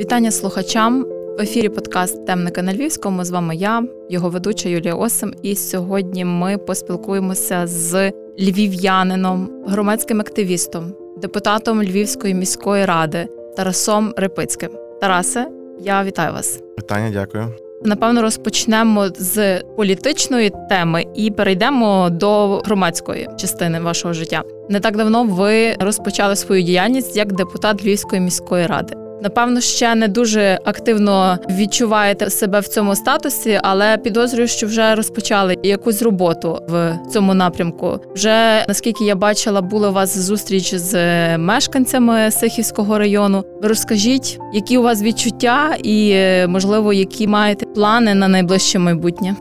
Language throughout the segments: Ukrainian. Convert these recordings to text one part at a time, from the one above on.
Вітання слухачам в ефірі подкаст Темника на Львівському. З вами я, його ведуча Юлія Осим. І сьогодні ми поспілкуємося з львів'янином, громадським активістом, депутатом Львівської міської ради Тарасом Репицьким. Тарасе, я вітаю вас. Питання, дякую. Напевно, розпочнемо з політичної теми і перейдемо до громадської частини вашого життя. Не так давно ви розпочали свою діяльність як депутат Львівської міської ради. Напевно, ще не дуже активно відчуваєте себе в цьому статусі, але підозрюю, що вже розпочали якусь роботу в цьому напрямку. Вже наскільки я бачила, була у вас зустріч з мешканцями Сихівського району. Розкажіть, які у вас відчуття, і можливо, які маєте плани на найближче майбутнє.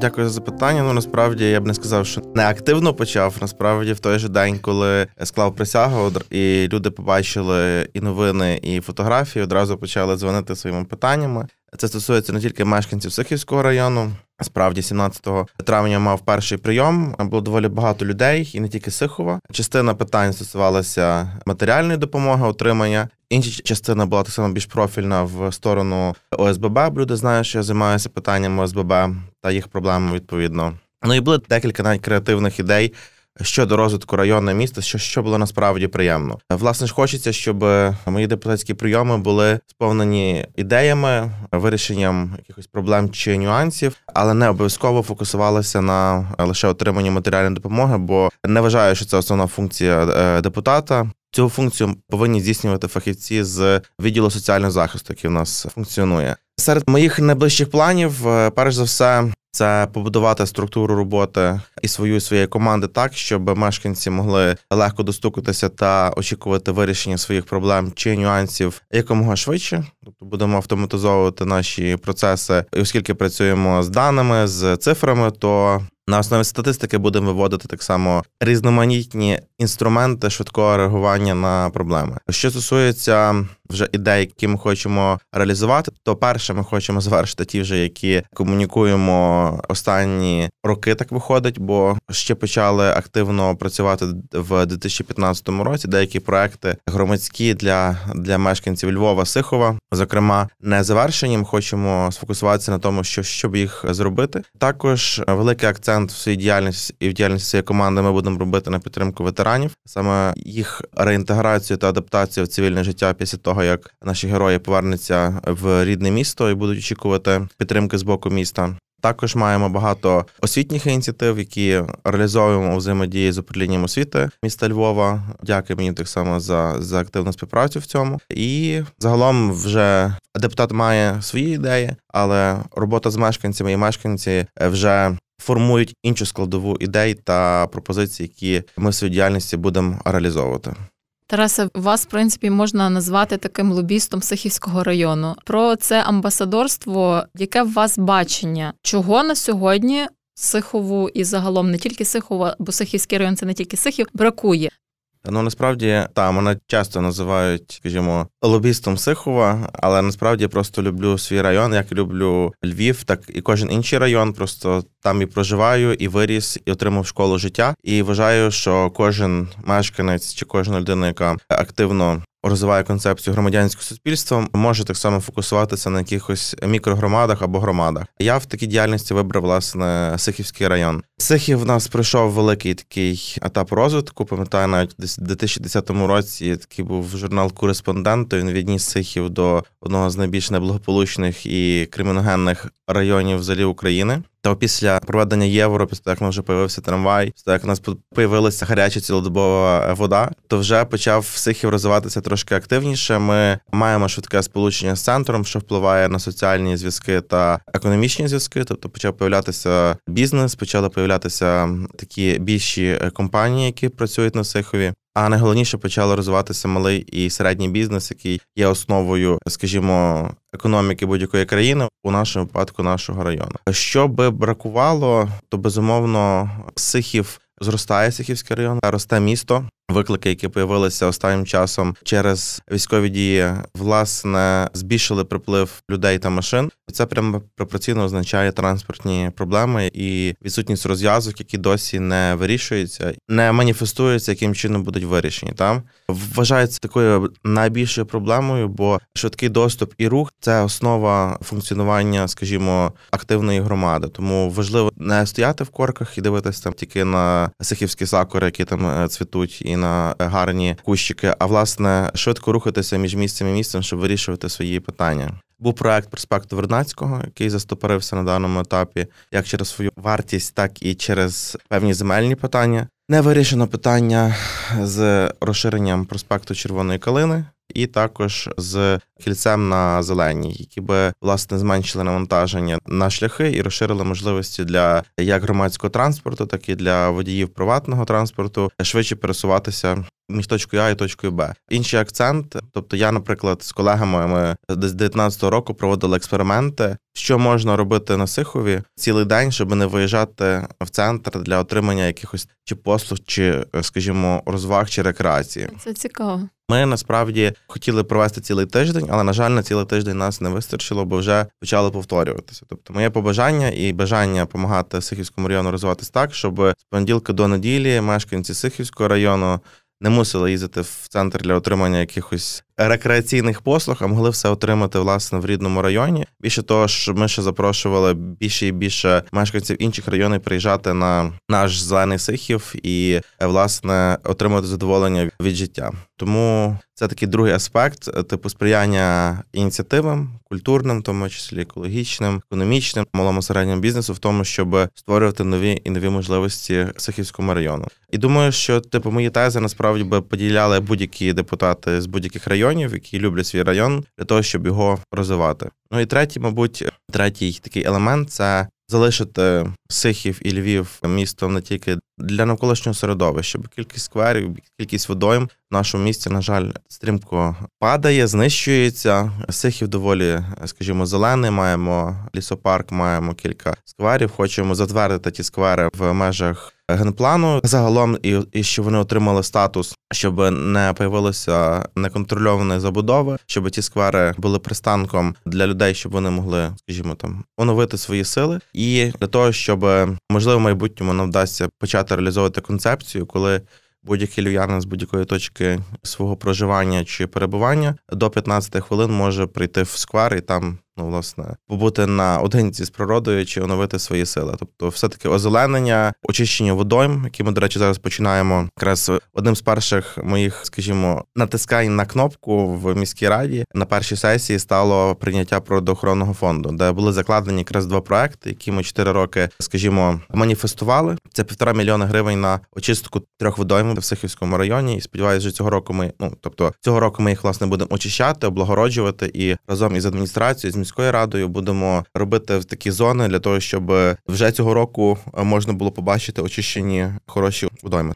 Дякую за запитання. Ну насправді я б не сказав, що не активно почав. Насправді, в той же день, коли склав присягу, і люди побачили і новини, і фотографії, одразу почали дзвонити своїми питаннями. Це стосується не тільки мешканців Сихівського району. Справді, 17 травня мав перший прийом. Було доволі багато людей, і не тільки Сихова. Частина питань стосувалася матеріальної допомоги, отримання. Інша частина була так само більш профільна в сторону ОСББ. Люди знають, що я займаюся питаннями ОСББ та їх проблемами відповідно. Ну і були декілька навіть креативних ідей щодо розвитку районного міста, що що було насправді приємно. Власне ж хочеться, щоб мої депутатські прийоми були сповнені ідеями, вирішенням якихось проблем чи нюансів, але не обов'язково фокусувалися на лише отриманні матеріальної допомоги, бо не вважаю, що це основна функція е, депутата. Цю функцію повинні здійснювати фахівці з відділу соціального захисту, який в нас функціонує. Серед моїх найближчих планів, е, перш за все, це побудувати структуру роботи і свою і своєї команди так, щоб мешканці могли легко достукатися та очікувати вирішення своїх проблем чи нюансів якомога швидше. Тобто будемо автоматизовувати наші процеси, і оскільки працюємо з даними з цифрами, то на основі статистики будемо виводити так само різноманітні інструменти швидкого реагування на проблеми. Що стосується вже ідей, які ми хочемо реалізувати, то перше, ми хочемо завершити ті, вже які комунікуємо останні роки. Так виходить, бо ще почали активно працювати в 2015 році. Деякі проекти громадські для для мешканців Львова, Сихова, зокрема, не завершені. Ми хочемо сфокусуватися на тому, що щоб їх зробити. Також великий акцент в своїй діяльності і в діяльності цієї команди ми будемо робити на підтримку ветеранів, саме їх реінтеграцію та адаптацію в цивільне життя після того того, як наші герої повернуться в рідне місто і будуть очікувати підтримки з боку міста. Також маємо багато освітніх ініціатив, які реалізовуємо у взаємодії з управлінням освіти міста Львова. Дякую мені так само за за активну співпрацю в цьому. І загалом вже депутат має свої ідеї, але робота з мешканцями і мешканці вже формують іншу складову ідей та пропозицій, які ми в своїй діяльності будемо реалізовувати. Тарасе, вас в принципі можна назвати таким лобістом Сихівського району. Про це амбасадорство, яке в вас бачення, чого на сьогодні Сихову і загалом не тільки Сихова, бо Сихівський район це не тільки Сихів, бракує. Ну насправді та мене часто називають, скажімо, лобістом Сихова, але насправді я просто люблю свій район, як люблю Львів, так і кожен інший район. Просто там і проживаю, і виріс, і отримав школу життя. І вважаю, що кожен мешканець чи кожна людина, яка активно розвиває концепцію громадянського суспільства, може так само фокусуватися на якихось мікрогромадах або громадах. Я в такій діяльності вибрав власне Сихівський район. Сихів в нас пройшов великий такий етап розвитку. Пам'ятаю, навіть десь в 2010 році такий був журнал Кореспондент. Він відніс Сихів до одного з найбільш неблагополучних і криміногенних районів взагалі України. То після проведення євро, після того, як ми вже появився трамвай, після того, як у нас появилася гаряча цілодобова вода, то вже почав Сихів розвиватися трошки активніше. Ми маємо швидке сполучення з центром, що впливає на соціальні зв'язки та економічні зв'язки. Тобто почав появлятися бізнес, почали появлятися такі більші компанії, які працюють на Сихові. А найголовніше почало розвиватися малий і середній бізнес, який є основою, скажімо, економіки будь-якої країни у нашому випадку нашого району. Що би бракувало, то безумовно сихів. Зростає Сихівський район, росте місто. Виклики, які появилися останнім часом через військові дії, власне збільшили приплив людей та машин. Це прямо пропорційно означає транспортні проблеми і відсутність розв'язок, які досі не вирішуються, не маніфестуються, яким чином будуть вирішені. Там вважається такою найбільшою проблемою, бо швидкий доступ і рух це основа функціонування, скажімо, активної громади. Тому важливо не стояти в корках і дивитися там тільки на сихівські сакури, які там е, цвітуть, і на гарні кущики, а власне швидко рухатися між місцем і місцем, щоб вирішувати свої питання. Був проект проспекту Вернацького, який застопорився на даному етапі, як через свою вартість, так і через певні земельні питання. Не вирішено питання з розширенням проспекту Червоної калини. І також з кільцем на зеленій, які би власне зменшили навантаження на шляхи і розширили можливості для як громадського транспорту, так і для водіїв приватного транспорту швидше пересуватися між точкою А і точкою Б. Інший акцент, тобто я, наприклад, з колегами ми десь 19-го року проводили експерименти, що можна робити на Сихові цілий день, щоб не виїжджати в центр для отримання якихось чи послуг, чи, скажімо, розваг чи рекреації. Це цікаво. Ми насправді хотіли провести цілий тиждень, але на жаль, на цілий тиждень нас не вистачило, бо вже почали повторюватися. Тобто, моє побажання і бажання допомагати Сихівському району розвиватися так, щоб з понеділка до неділі мешканці Сихівського району не мусили їздити в центр для отримання якихось рекреаційних послуг, а могли все отримати власне в рідному районі. Більше того, що ми ще запрошували більше і більше мешканців інших районів приїжджати на наш зелений сихів і власне отримати задоволення від життя. Тому це такий другий аспект, типу сприяння ініціативам, культурним, в тому числі екологічним, економічним, малому середньому бізнесу, в тому, щоб створювати нові і нові можливості Сихівському району. І думаю, що типу мої тези насправді би поділяли будь-які депутати з будь-яких районів, які люблять свій район, для того, щоб його розвивати. Ну і третій, мабуть, третій такий елемент це залишити Сихів і Львів містом не тільки для навколишнього середовища, бо кількість скверів, кількість водойм в нашому місті, на жаль, стрімко падає, знищується. Сихів доволі, скажімо, зелений. Маємо лісопарк, маємо кілька скверів. Хочемо затвердити ті сквери в межах генплану загалом, і і щоб вони отримали статус, щоб не появилося неконтрольованої забудови, щоб ті сквери були пристанком для людей, щоб вони могли, скажімо, там оновити свої сили, і для того, щоб можливо в майбутньому нам вдасться почати реалізовувати концепцію, коли Будь-який львів'янин з будь-якої точки свого проживання чи перебування до 15 хвилин може прийти в сквер і там ну, власне, побути на одинці з природою чи оновити свої сили. Тобто, все-таки озеленення, очищення водойм, які ми, до речі, зараз починаємо. Якраз одним з перших моїх, скажімо, натискань на кнопку в міській раді на першій сесії стало прийняття природоохоронного фонду, де були закладені якраз два проекти, які ми чотири роки, скажімо, маніфестували. Це півтора мільйона гривень на очистку трьох водойм в Сихівському районі. І сподіваюся, що цього року ми, ну тобто цього року ми їх власне будемо очищати, облагороджувати і разом із адміністрацією з міською радою будемо робити такі зони для того, щоб вже цього року можна було побачити очищені хороші водойми.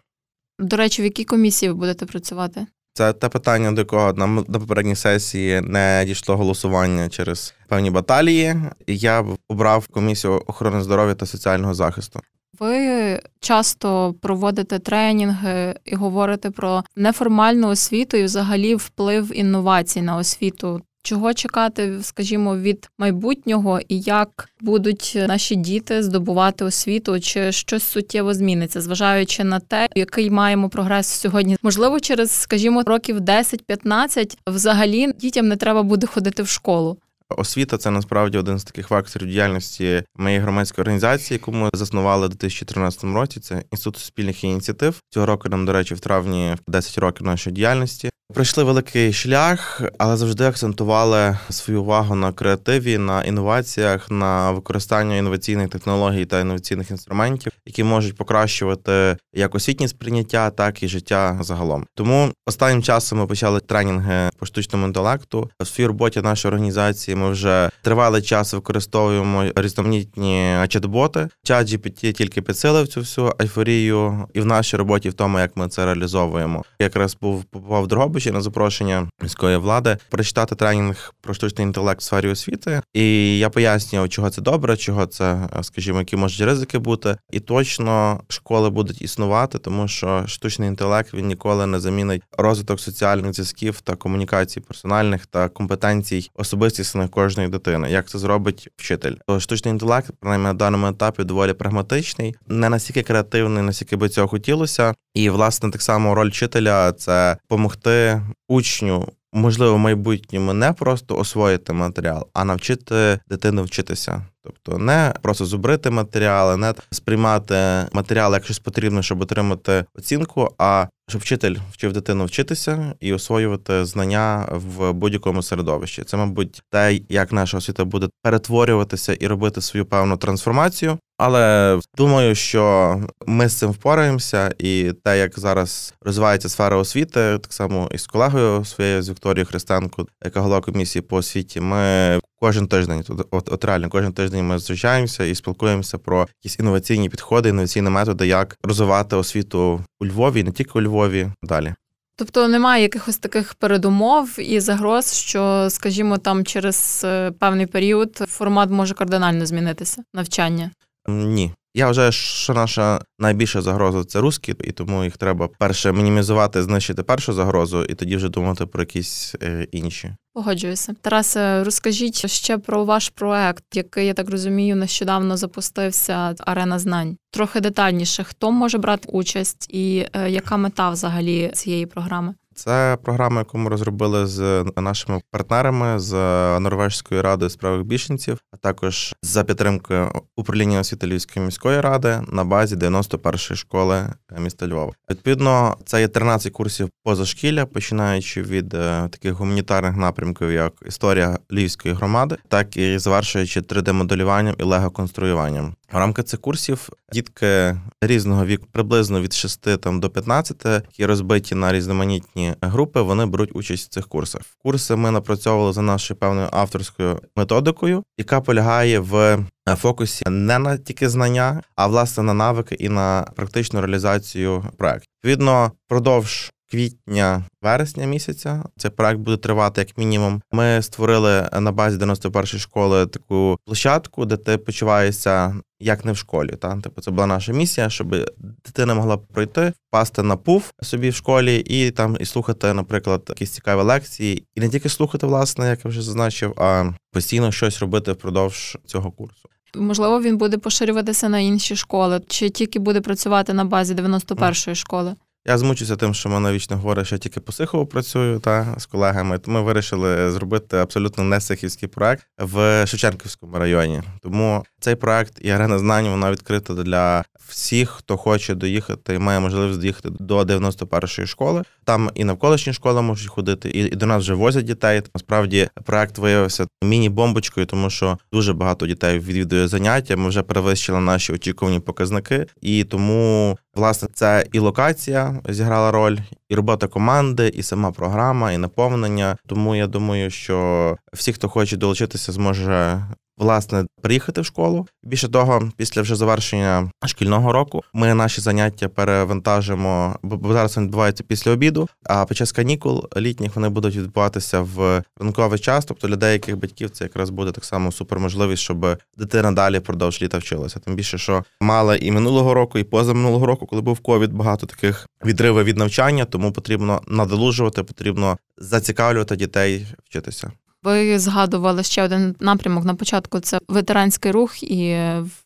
До речі, в якій комісії ви будете працювати? Це те питання, до якого нам на попередній сесії не дійшло голосування через певні баталії. Я обрав комісію охорони здоров'я та соціального захисту. Ви часто проводите тренінги і говорите про неформальну освіту і взагалі вплив інновацій на освіту. Чого чекати, скажімо, від майбутнього і як будуть наші діти здобувати освіту, чи щось суттєво зміниться, зважаючи на те, який маємо прогрес сьогодні? Можливо, через, скажімо, років 10-15 взагалі дітям не треба буде ходити в школу. Освіта це насправді один з таких факторів діяльності моєї громадської організації, яку ми заснували у 2013 році. Це інститут спільних ініціатив. Цього року нам, до речі, в травні 10 років нашої діяльності. Пройшли великий шлях, але завжди акцентували свою увагу на креативі, на інноваціях, на використанні інноваційних технологій та інноваційних інструментів, які можуть покращувати як освітні сприйняття, так і життя загалом. Тому останнім часом ми почали тренінги по штучному інтелекту. В своїй роботі нашої організації ми вже тривалий час використовуємо різноманітні чат-боти. Чат GPT тільки підсилив цю всю айфорію, і в нашій роботі в тому, як ми це реалізовуємо. Якраз був попав Дрогобич Януковича на запрошення міської влади прочитати тренінг про штучний інтелект в сфері освіти. І я пояснював, чого це добре, чого це, скажімо, які можуть ризики бути. І точно школи будуть існувати, тому що штучний інтелект він ніколи не замінить розвиток соціальних зв'язків та комунікацій персональних та компетенцій особистісних кожної дитини. Як це зробить вчитель? То штучний інтелект, принаймні на даному етапі, доволі прагматичний, не настільки креативний, наскільки би цього хотілося. І власне так само роль вчителя це допомогти учню. Можливо, в майбутньому не просто освоїти матеріал, а навчити дитину вчитися. Тобто не просто зубрити матеріали, не сприймати матеріал як щось потрібно, щоб отримати оцінку, а щоб вчитель вчив дитину вчитися і освоювати знання в будь-якому середовищі. Це, мабуть, те, як наша освіта буде перетворюватися і робити свою певну трансформацію. Але думаю, що ми з цим впораємося, і те, як зараз розвивається сфера освіти, так само і з колегою своєю з Вікторією Христенко, яка голова комісії по освіті, ми кожен тиждень от, от, от реально кожен тиждень ми зустрічаємося і спілкуємося про якісь інноваційні підходи, інноваційні методи, як розвивати освіту у Львові, не тільки у Львові. Далі. Тобто немає якихось таких передумов і загроз, що, скажімо, там через е, певний період формат може кардинально змінитися навчання. Ні. Я вважаю, що наша найбільша загроза це русські, і тому їх треба перше мінімізувати, знищити першу загрозу, і тоді вже думати про якісь е, інші. Погоджуюся. Тарасе, розкажіть ще про ваш проект, який я так розумію, нещодавно запустився арена знань. Трохи детальніше, хто може брати участь, і е, яка мета взагалі цієї програми? Це програма, яку ми розробили з нашими партнерами з Норвежської ради справих біженців, а також за підтримкою управління освіти Львівської міської ради на базі 91-ї школи міста Львова. Відповідно, це є 13 курсів позашкілля, починаючи від е, таких гуманітарних напрямків, як історія львівської громади, так і завершуючи 3D-моделюванням і лего-конструюванням. В рамках цих курсів дітки різного віку, приблизно від 6 там до 15, які розбиті на різноманітні групи, вони беруть участь в цих курсах. Курси ми напрацьовували за нашою певною авторською методикою, яка полягає в фокусі не на тільки знання, а власне на навики і на практичну реалізацію проекту. Відповідно, впродовж квітня вересня місяця. Цей проект буде тривати як мінімум. Ми створили на базі 91-ї школи таку площадку, де ти почуваєшся як не в школі. Та типу, це була наша місія, щоб дитина могла пройти, впасти на пуф собі в школі і там і слухати, наприклад, якісь цікаві лекції, і не тільки слухати, власне, як я вже зазначив, а постійно щось робити впродовж цього курсу. Можливо, він буде поширюватися на інші школи, чи тільки буде працювати на базі 91-ї школи. Я змучуся тим, що мене вічно говорить, що я тільки по Сихову працюю та з колегами. Ми вирішили зробити абсолютно не сихівський проект в Шевченківському районі. Тому цей проект і арена знань вона відкрита для всіх, хто хоче доїхати і має можливість доїхати до 91-ї школи. Там і навколишні школи можуть ходити, і, і до нас вже возять дітей. Насправді проект виявився міні-бомбочкою, тому що дуже багато дітей відвідує заняття. Ми вже перевищили наші очікувані показники, і тому власне це і локація зіграла роль, і робота команди, і сама програма, і наповнення. Тому я думаю, що всі, хто хоче долучитися, зможе власне приїхати в школу. Більше того, після вже завершення шкільного року ми наші заняття перевантажимо, бо зараз вони відбуваються після обіду. А під час канікул літніх вони будуть відбуватися в ранковий час. Тобто для деяких батьків це якраз буде так само суперможливість, щоб дитина далі впродовж літа вчилася. Тим більше, що мали і минулого року, і позаминулого року, коли був ковід, багато таких відривів від навчання, тому потрібно надолужувати, потрібно зацікавлювати дітей вчитися. Ви згадували ще один напрямок на початку. Це ветеранський рух і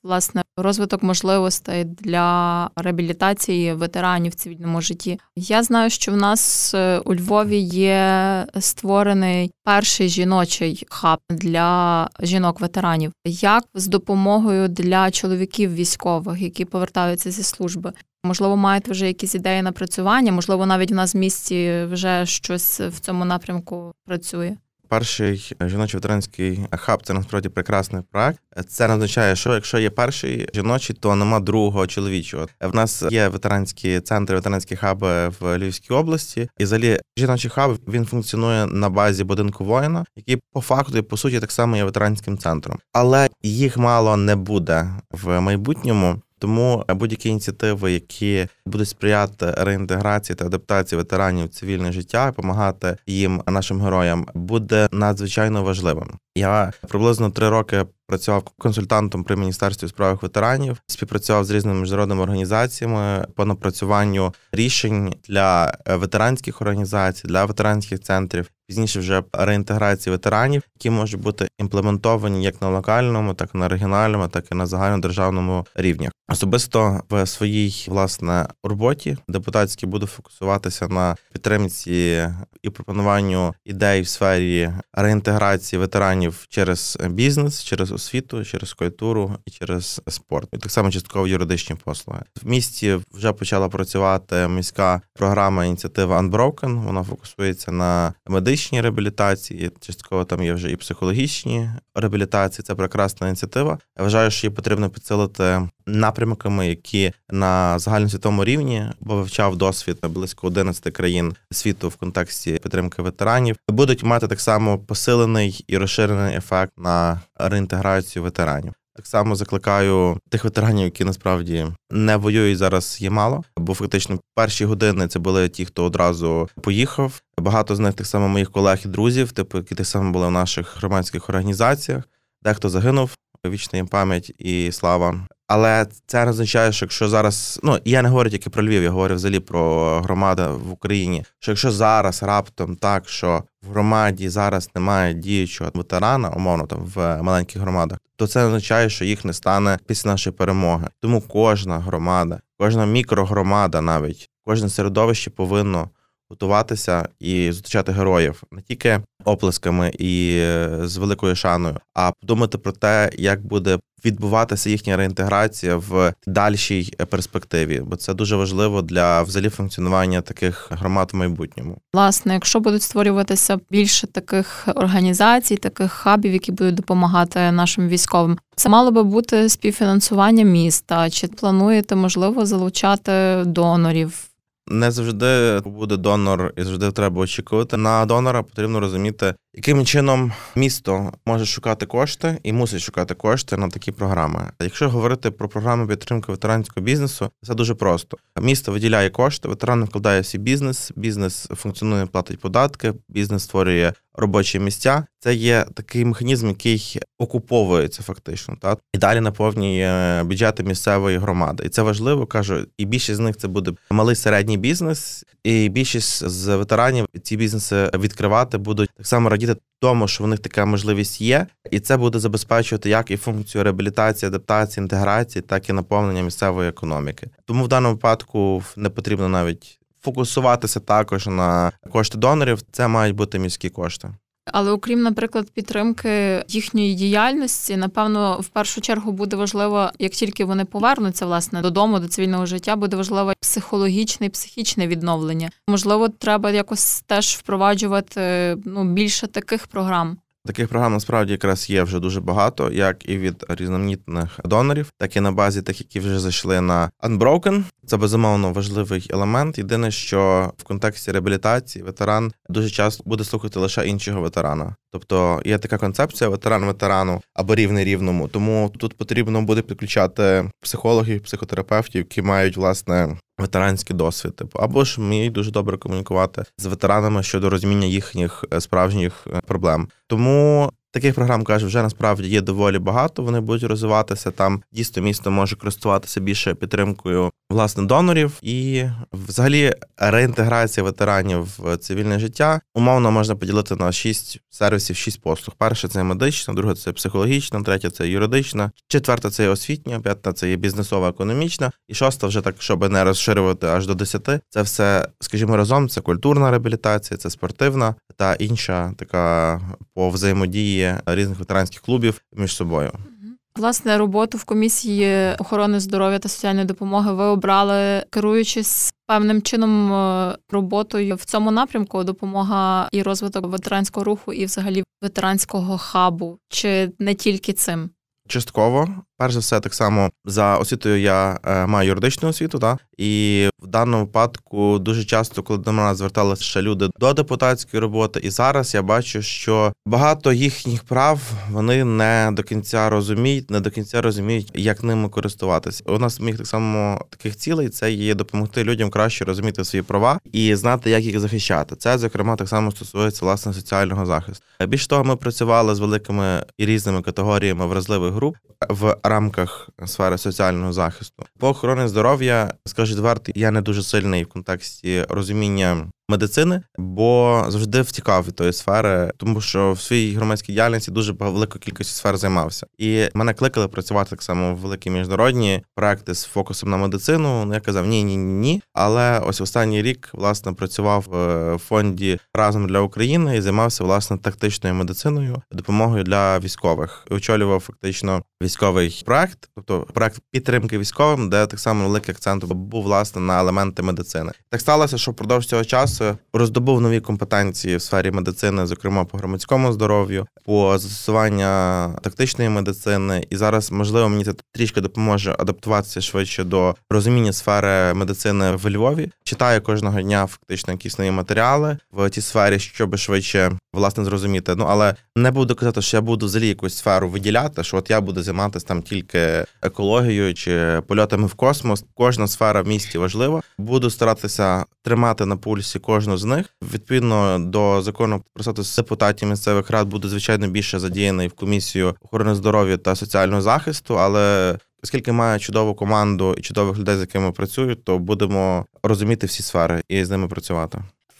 власне розвиток можливостей для реабілітації ветеранів в цивільному житті. Я знаю, що в нас е, у Львові є створений перший жіночий хаб для жінок-ветеранів, як з допомогою для чоловіків військових, які повертаються зі служби. Можливо, маєте вже якісь ідеї напрацювання, можливо, навіть в нас в місті вже щось в цьому напрямку працює. Перший жіночий ветеранський хаб це насправді прекрасний проект. Це не означає, що якщо є перший жіночий, то нема другого чоловічого. В нас є ветеранські центри, ветеранські хаби в Львівській області. І взагалі жіночий хаб він функціонує на базі будинку воїна, який по факту і по суті так само є ветеранським центром, але їх мало не буде в майбутньому. Тому будь-які ініціативи, які будуть сприяти реінтеграції та адаптації ветеранів в цивільне життя, допомагати їм, нашим героям, буде надзвичайно важливим. Я приблизно три роки працював консультантом при міністерстві у ветеранів, співпрацював з різними міжнародними організаціями по напрацюванню рішень для ветеранських організацій, для ветеранських центрів. Пізніше вже реінтеграції ветеранів, які можуть бути імплементовані як на локальному, так і на регіональному, так і на загальнодержавному рівнях. Особисто в своїй власне роботі депутатській буду фокусуватися на підтримці і пропонуванню ідей в сфері реінтеграції ветеранів через бізнес, через освіту, через культуру і через спорт. І так само частково юридичні послуги. В місті вже почала працювати міська програма ініціатива Unbroken. Вона фокусується на медичній реабілітації. Частково там є вже і психологічні реабілітації. Це прекрасна ініціатива. Я вважаю, що її потрібно підсилити напрямками, які на загальносвітовому рівні, бо вивчав досвід близько 11 країн світу в контексті підтримки ветеранів, будуть мати так само посилений і розширений ефект на реінтеграцію ветеранів. Так само закликаю тих ветеранів, які насправді не воюють зараз. Є мало, бо фактично перші години це були ті, хто одразу поїхав. Багато з них так само моїх колег і друзів, типу, які так само були в наших громадських організаціях. Дехто загинув, вічна їм пам'ять і слава. Але це не означає, що якщо зараз, ну я не говорю тільки про Львів, я говорю взагалі про громади в Україні. Що якщо зараз раптом так, що в громаді зараз немає діючого ветерана, умовно там в маленьких громадах, то це не означає, що їх не стане після нашої перемоги. Тому кожна громада, кожна мікрогромада, навіть кожне середовище повинно готуватися і зустрічати героїв не тільки оплесками і е, з великою шаною, а подумати про те, як буде відбуватися їхня реінтеграція в дальшій перспективі, бо це дуже важливо для взагалі функціонування таких громад в майбутньому. Власне, якщо будуть створюватися більше таких організацій, таких хабів, які будуть допомагати нашим військовим, це мало би бути співфінансування міста. Чи плануєте можливо залучати донорів? Не завжди буде донор, і завжди треба очікувати. На донора потрібно розуміти, яким чином місто може шукати кошти і мусить шукати кошти на такі програми. Якщо говорити про програми підтримки ветеранського бізнесу, це дуже просто. Місто виділяє кошти, ветеран вкладає всі бізнес, бізнес функціонує, платить податки, бізнес створює робочі місця. Це є такий механізм, який окуповується фактично, так і далі наповнює бюджети місцевої громади. І це важливо, кажу. І більшість з них це буде малий середній бізнес, і більшість з ветеранів ці бізнеси відкривати будуть так само радіти тому, що в них така можливість є, і це буде забезпечувати як і функцію реабілітації, адаптації, інтеграції, так і наповнення місцевої економіки. Тому в даному випадку не потрібно навіть фокусуватися також на кошти донорів. Це мають бути міські кошти. Але окрім, наприклад, підтримки їхньої діяльності, напевно, в першу чергу буде важливо, як тільки вони повернуться власне додому, до цивільного життя, буде важливо психологічне і психічне відновлення. Можливо, треба якось теж впроваджувати ну більше таких програм. Таких програм насправді якраз є вже дуже багато, як і від різноманітних донорів, так і на базі тих, які вже зайшли на Unbroken. Це безумовно важливий елемент. Єдине, що в контексті реабілітації ветеран дуже часто буде слухати лише іншого ветерана. Тобто є така концепція ветеран ветерану або рівний рівному. Тому тут потрібно буде підключати психологів, психотерапевтів, які мають власне ветеранський досвід, типу, або ж вміють дуже добре комунікувати з ветеранами щодо розуміння їхніх е, справжніх е, проблем. Тому Таких програм кажу, вже насправді є доволі багато. Вони будуть розвиватися там. Дійсно, місто може користуватися більше підтримкою власне донорів, і взагалі реінтеграція ветеранів в цивільне життя умовно можна поділити на шість сервісів, шість послуг. Перше це медична, друге це психологічна, третя це юридична, четверта це освітня, п'ята це є бізнесова, економічна, і шоста, вже так, щоб не розширювати аж до десяти. Це все, скажімо, разом. Це культурна реабілітація, це спортивна та інша така по взаємодії різних ветеранських клубів між собою. Власне, роботу в комісії охорони здоров'я та соціальної допомоги ви обрали, керуючись певним чином е, роботою в цьому напрямку допомога і розвиток ветеранського руху, і взагалі ветеранського хабу, чи не тільки цим. Частково Перш за все, так само за освітою я е, маю юридичну освіту, та і в даному випадку дуже часто, коли до мене зверталися ще люди до депутатської роботи, і зараз я бачу, що багато їхніх прав вони не до кінця розуміють, не до кінця розуміють, як ними користуватися. У нас моїх так само таких цілей це є допомогти людям краще розуміти свої права і знати, як їх захищати. Це зокрема так само стосується власне соціального захисту. Більш того, ми працювали з великими і різними категоріями вразливих груп в рамках сфери соціального захисту. По охорони здоров'я, скажу відверто, я не дуже сильний в контексті розуміння медицини, бо завжди втікав від тої сфери, тому що в своїй громадській діяльності дуже великою кількістю сфер займався. І мене кликали працювати так само в великі міжнародні проекти з фокусом на медицину. Ну я казав ні, ні, ні, ні. Але ось останній рік власне працював в фонді разом для України і займався власне тактичною медициною, допомогою для військових. І Очолював фактично військовий проект, тобто проект підтримки військовим, де так само великий акцент був власне на елементи медицини. Так сталося, що впродовж цього часу роздобув нові компетенції в сфері медицини, зокрема по громадському здоров'ю, по застосування тактичної медицини. І зараз, можливо, мені це трішки допоможе адаптуватися швидше до розуміння сфери медицини в Львові. Читаю кожного дня фактично якісь нові матеріали в цій сфері, щоб швидше власне зрозуміти. Ну але не буду казати, що я буду взагалі якусь сферу виділяти, що от я буду займатися там тільки екологією чи польотами в космос. Кожна сфера в місті важлива. Буду старатися тримати на пульсі кожну з них. Відповідно до закону про статус депутатів місцевих рад буде звичайно більше задіяний в комісію охорони здоров'я та соціального захисту, але Оскільки маю чудову команду і чудових людей, з якими працюю, то будемо розуміти всі сфери і з ними працювати.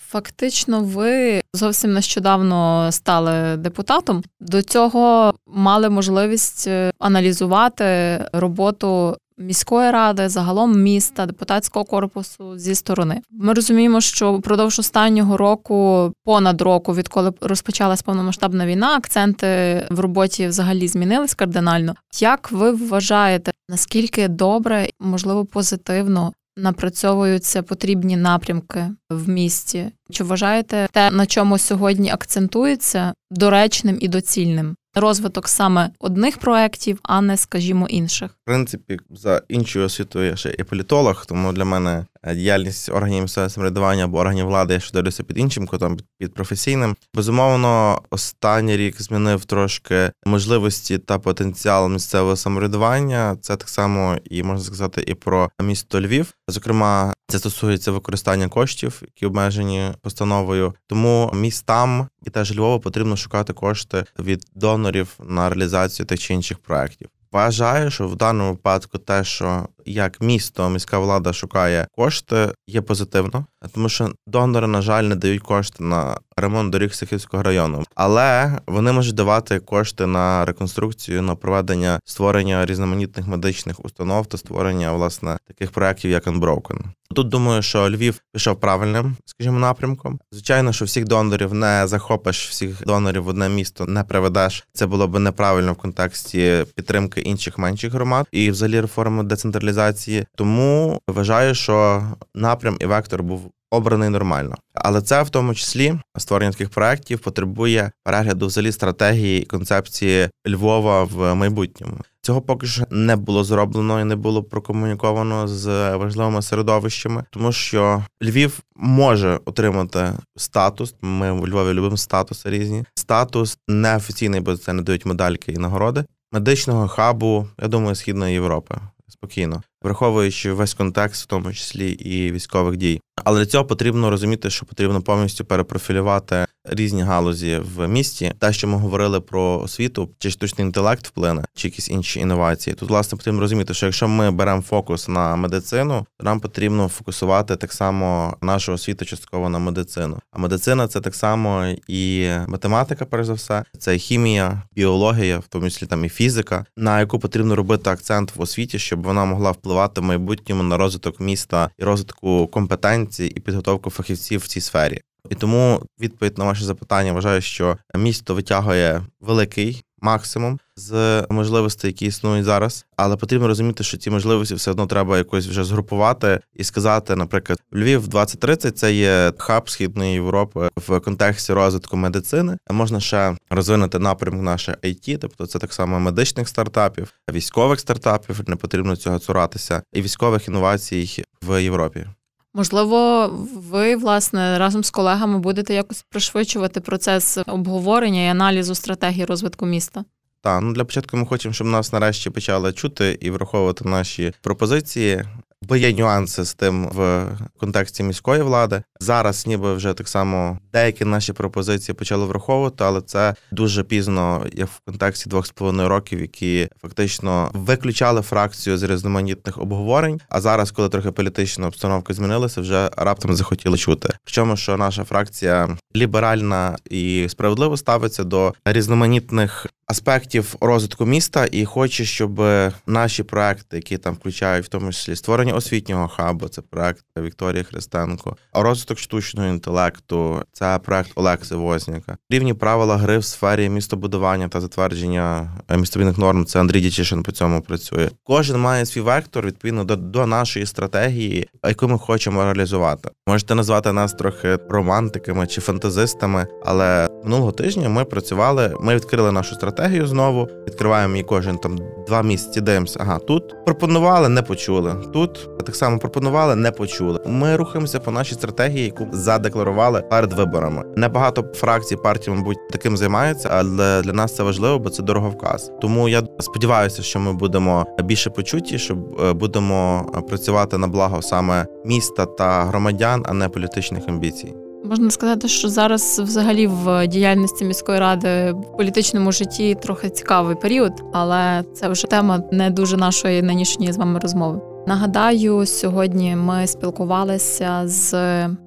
Фактично, ви зовсім нещодавно стали депутатом. До цього мали можливість е, аналізувати роботу міської ради, загалом міста, депутатського корпусу зі сторони. Ми розуміємо, що впродовж останнього року, понад року, відколи розпочалась повномасштабна війна, акценти в роботі взагалі змінились кардинально. Як ви вважаєте, наскільки добре, можливо, позитивно? Напрацьовуються потрібні напрямки в місті. Чи вважаєте те, на чому сьогодні акцентується, доречним і доцільним? розвиток саме одних проєктів, а не, скажімо, інших. Принципі, за іншою освітою я ще і політолог, тому для мене Е, діяльність органів місцевого самоврядування або органів влади, я ще дивлюся під іншим кутом, під професійним. Безумовно, останній рік змінив трошки можливості та потенціал місцевого самоврядування. Це так само і можна сказати і про місто Львів. Зокрема, це стосується використання коштів, які обмежені постановою. Тому містам і теж Львову потрібно шукати кошти від донорів на реалізацію тих чи інших проєктів. Вважаю, що в даному випадку те, що як місто, міська влада шукає кошти, є позитивно, тому що донори, на жаль, не дають кошти на ремонт доріг Сихівського району, але вони можуть давати кошти на реконструкцію, на проведення створення різноманітних медичних установ та створення власне таких проєктів, як Unbroken. Тут думаю, що Львів пішов правильним, скажімо, напрямком. Звичайно, що всіх донорів не захопиш, всіх донорів в одне місто не приведеш. Це було б неправильно в контексті підтримки інших менших громад і, взагалі, реформи децентралізації. Тому вважаю, що напрям і вектор був обраний нормально. Але це в тому числі створення таких проєктів потребує перегляду взагалі стратегії і концепції Львова в майбутньому. Цього поки що не було зроблено і не було прокомуніковано з важливими середовищами, тому що Львів може отримати статус. Ми в Львові любимо статуси різні. Статус неофіційний, бо це не дають медальки і нагороди медичного хабу, я думаю, східної Європи спокійно, враховуючи весь контекст, в тому числі і військових дій. Але для цього потрібно розуміти, що потрібно повністю перепрофілювати різні галузі в місті. Те, що ми говорили про освіту, чи штучний інтелект вплине, чи якісь інші інновації. Тут власне потрібно розуміти, що якщо ми беремо фокус на медицину, то нам потрібно фокусувати так само нашу освіту частково на медицину. А медицина це так само і математика, перш за все, це і хімія, біологія, в тому числі там і фізика, на яку потрібно робити акцент в освіті, щоб вона могла впливати в майбутньому на розвиток міста і розвитку компетенцій і підготовку фахівців в цій сфері. І тому відповідь на ваше запитання вважаю, що місто витягує великий максимум з можливостей, які існують зараз. Але потрібно розуміти, що ці можливості все одно треба якось вже згрупувати і сказати, наприклад, Львів 2030 – це є хаб східної Європи в контексті розвитку медицини. Можна ще розвинути напрямок наше IT, тобто це так само медичних стартапів, військових стартапів. Не потрібно цього цуратися, і військових інновацій в Європі. Можливо, ви власне разом з колегами будете якось пришвидшувати процес обговорення і аналізу стратегії розвитку міста. Так, ну для початку ми хочемо, щоб нас нарешті почали чути і враховувати наші пропозиції. Бо є нюанси з тим в контексті міської влади. Зараз, ніби вже так само деякі наші пропозиції почали враховувати, але це дуже пізно, як в контексті двох з половиною років, які фактично виключали фракцію з різноманітних обговорень. А зараз, коли трохи політична обстановка змінилася, вже раптом захотіли чути. Причому, що наша фракція ліберальна і справедливо ставиться до різноманітних аспектів розвитку міста і хоче, щоб наші проекти, які там включають в тому числі створення освітнього хабу, це проект Вікторії Христенко, розвиток штучного інтелекту, це проект Олекси Возняка. Рівні правила гри в сфері містобудування та затвердження містобудівних норм. Це Андрій Дічишин по цьому працює. Кожен має свій вектор відповідно до, до нашої стратегії, яку ми хочемо реалізувати. Можете назвати нас трохи романтиками чи фантазистами, але минулого тижня ми працювали. Ми відкрили нашу стратегію знову. Відкриваємо її кожен там два місяці. Дивимося, ага, тут пропонували, не почули. Тут так само пропонували, не почули. Ми рухаємося по нашій стратегії, яку задекларували перед виборами. Небагато фракцій партій, мабуть, таким займаються, але для нас це важливо, бо це дороговказ. Тому я сподіваюся, що ми будемо більше почуті, що е, будемо працювати на благо саме міста та громадян, а не політичних амбіцій. Можна сказати, що зараз, взагалі, в діяльності міської ради в політичному житті трохи цікавий період, але це вже тема не дуже нашої нинішньої з вами розмови. Нагадаю, сьогодні ми спілкувалися з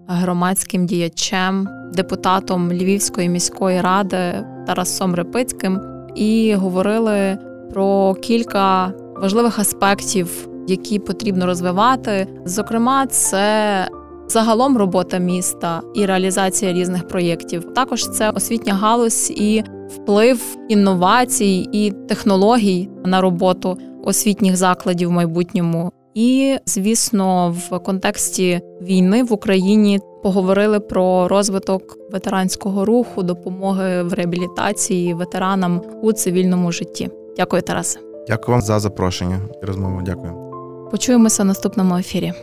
громадським діячем, депутатом Львівської міської ради Тарасом Репицьким і говорили про кілька важливих аспектів, які потрібно розвивати. Зокрема, це загалом робота міста і реалізація різних проєктів. Також це освітня галузь і вплив інновацій і технологій на роботу освітніх закладів в майбутньому. І, звісно, в контексті війни в Україні поговорили про розвиток ветеранського руху, допомоги в реабілітації ветеранам у цивільному житті. Дякую, Тарасе. Дякую вам за запрошення і розмову. Дякую. Почуємося в наступному ефірі.